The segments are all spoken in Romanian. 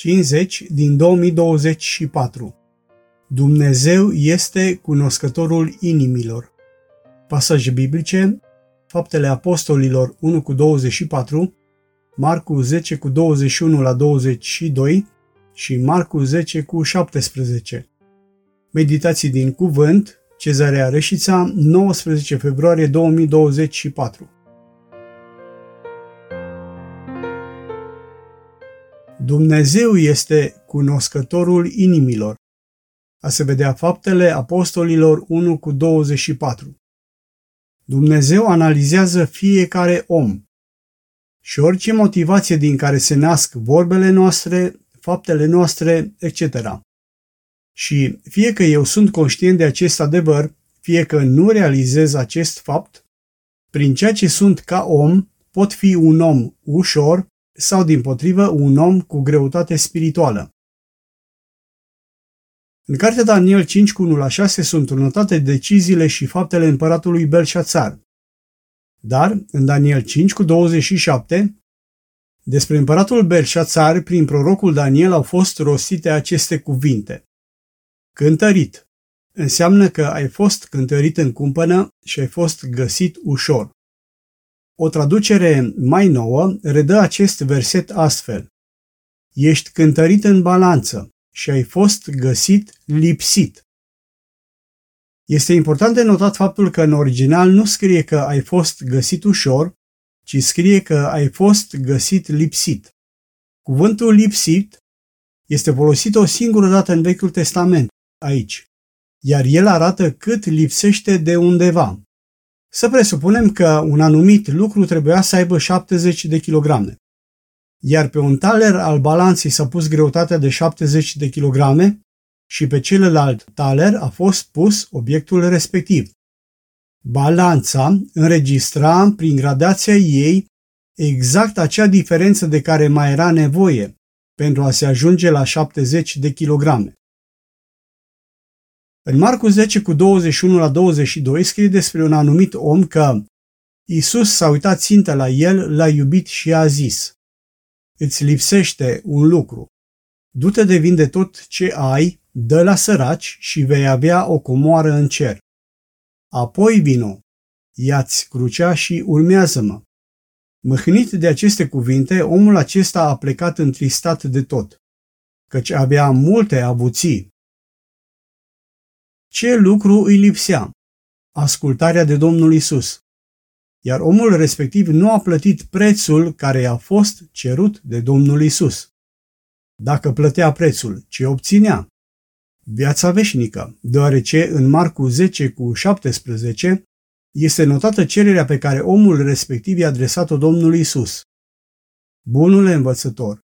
50 din 2024. Dumnezeu este cunoscătorul inimilor. Pasaje biblice, Faptele Apostolilor 1 cu 24, Marcu 10 cu 21 la 22 și Marcu 10 cu 17. Meditații din cuvânt, Cezarea Reșița, 19 februarie 2024. Dumnezeu este cunoscătorul inimilor. A se vedea faptele apostolilor 1 cu 24. Dumnezeu analizează fiecare om și orice motivație din care se nasc vorbele noastre, faptele noastre, etc. Și fie că eu sunt conștient de acest adevăr, fie că nu realizez acest fapt, prin ceea ce sunt ca om, pot fi un om ușor sau, din potrivă, un om cu greutate spirituală. În cartea Daniel 5 cu 1 la 6 sunt notate deciziile și faptele împăratului Belșațar. Dar, în Daniel 5 cu 27, despre împăratul Belșațar, prin prorocul Daniel au fost rostite aceste cuvinte. Cântărit înseamnă că ai fost cântărit în cumpănă și ai fost găsit ușor. O traducere mai nouă redă acest verset astfel. Ești cântărit în balanță și ai fost găsit lipsit. Este important de notat faptul că în original nu scrie că ai fost găsit ușor, ci scrie că ai fost găsit lipsit. Cuvântul lipsit este folosit o singură dată în Vechiul Testament, aici, iar el arată cât lipsește de undeva. Să presupunem că un anumit lucru trebuia să aibă 70 de kilograme, iar pe un taler al balanței s-a pus greutatea de 70 de kilograme și pe celălalt taler a fost pus obiectul respectiv. Balanța înregistra prin gradația ei exact acea diferență de care mai era nevoie pentru a se ajunge la 70 de kilograme. În Marcu 10 cu 21 la 22 scrie despre un anumit om că Isus s-a uitat țintă la el, l-a iubit și a zis Îți lipsește un lucru. Du-te de vinde tot ce ai, dă la săraci și vei avea o comoară în cer. Apoi vino, ia-ți crucea și urmează-mă. Mâhnit de aceste cuvinte, omul acesta a plecat întristat de tot, căci avea multe avuții ce lucru îi lipsea? Ascultarea de Domnul Isus. Iar omul respectiv nu a plătit prețul care i-a fost cerut de Domnul Isus. Dacă plătea prețul, ce obținea? Viața veșnică, deoarece în Marcu 10 cu 17 este notată cererea pe care omul respectiv i-a adresat-o Domnului Isus. Bunule învățător,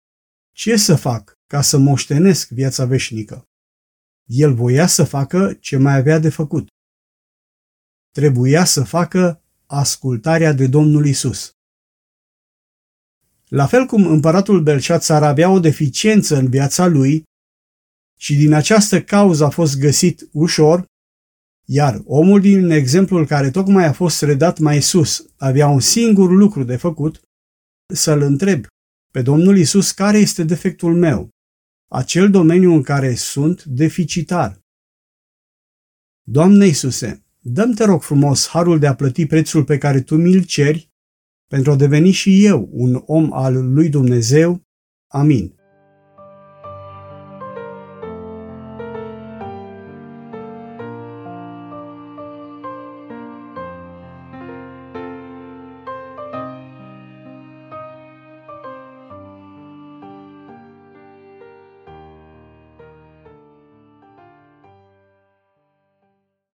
ce să fac ca să moștenesc viața veșnică? El voia să facă ce mai avea de făcut. Trebuia să facă ascultarea de Domnul Isus. La fel cum împăratul Belșațar avea o deficiență în viața lui și din această cauză a fost găsit ușor, iar omul din exemplul care tocmai a fost redat mai sus avea un singur lucru de făcut, să-l întreb pe Domnul Isus care este defectul meu acel domeniu în care sunt deficitar. Doamne Iisuse, dăm te rog frumos harul de a plăti prețul pe care Tu mi-l ceri pentru a deveni și eu un om al lui Dumnezeu. Amin.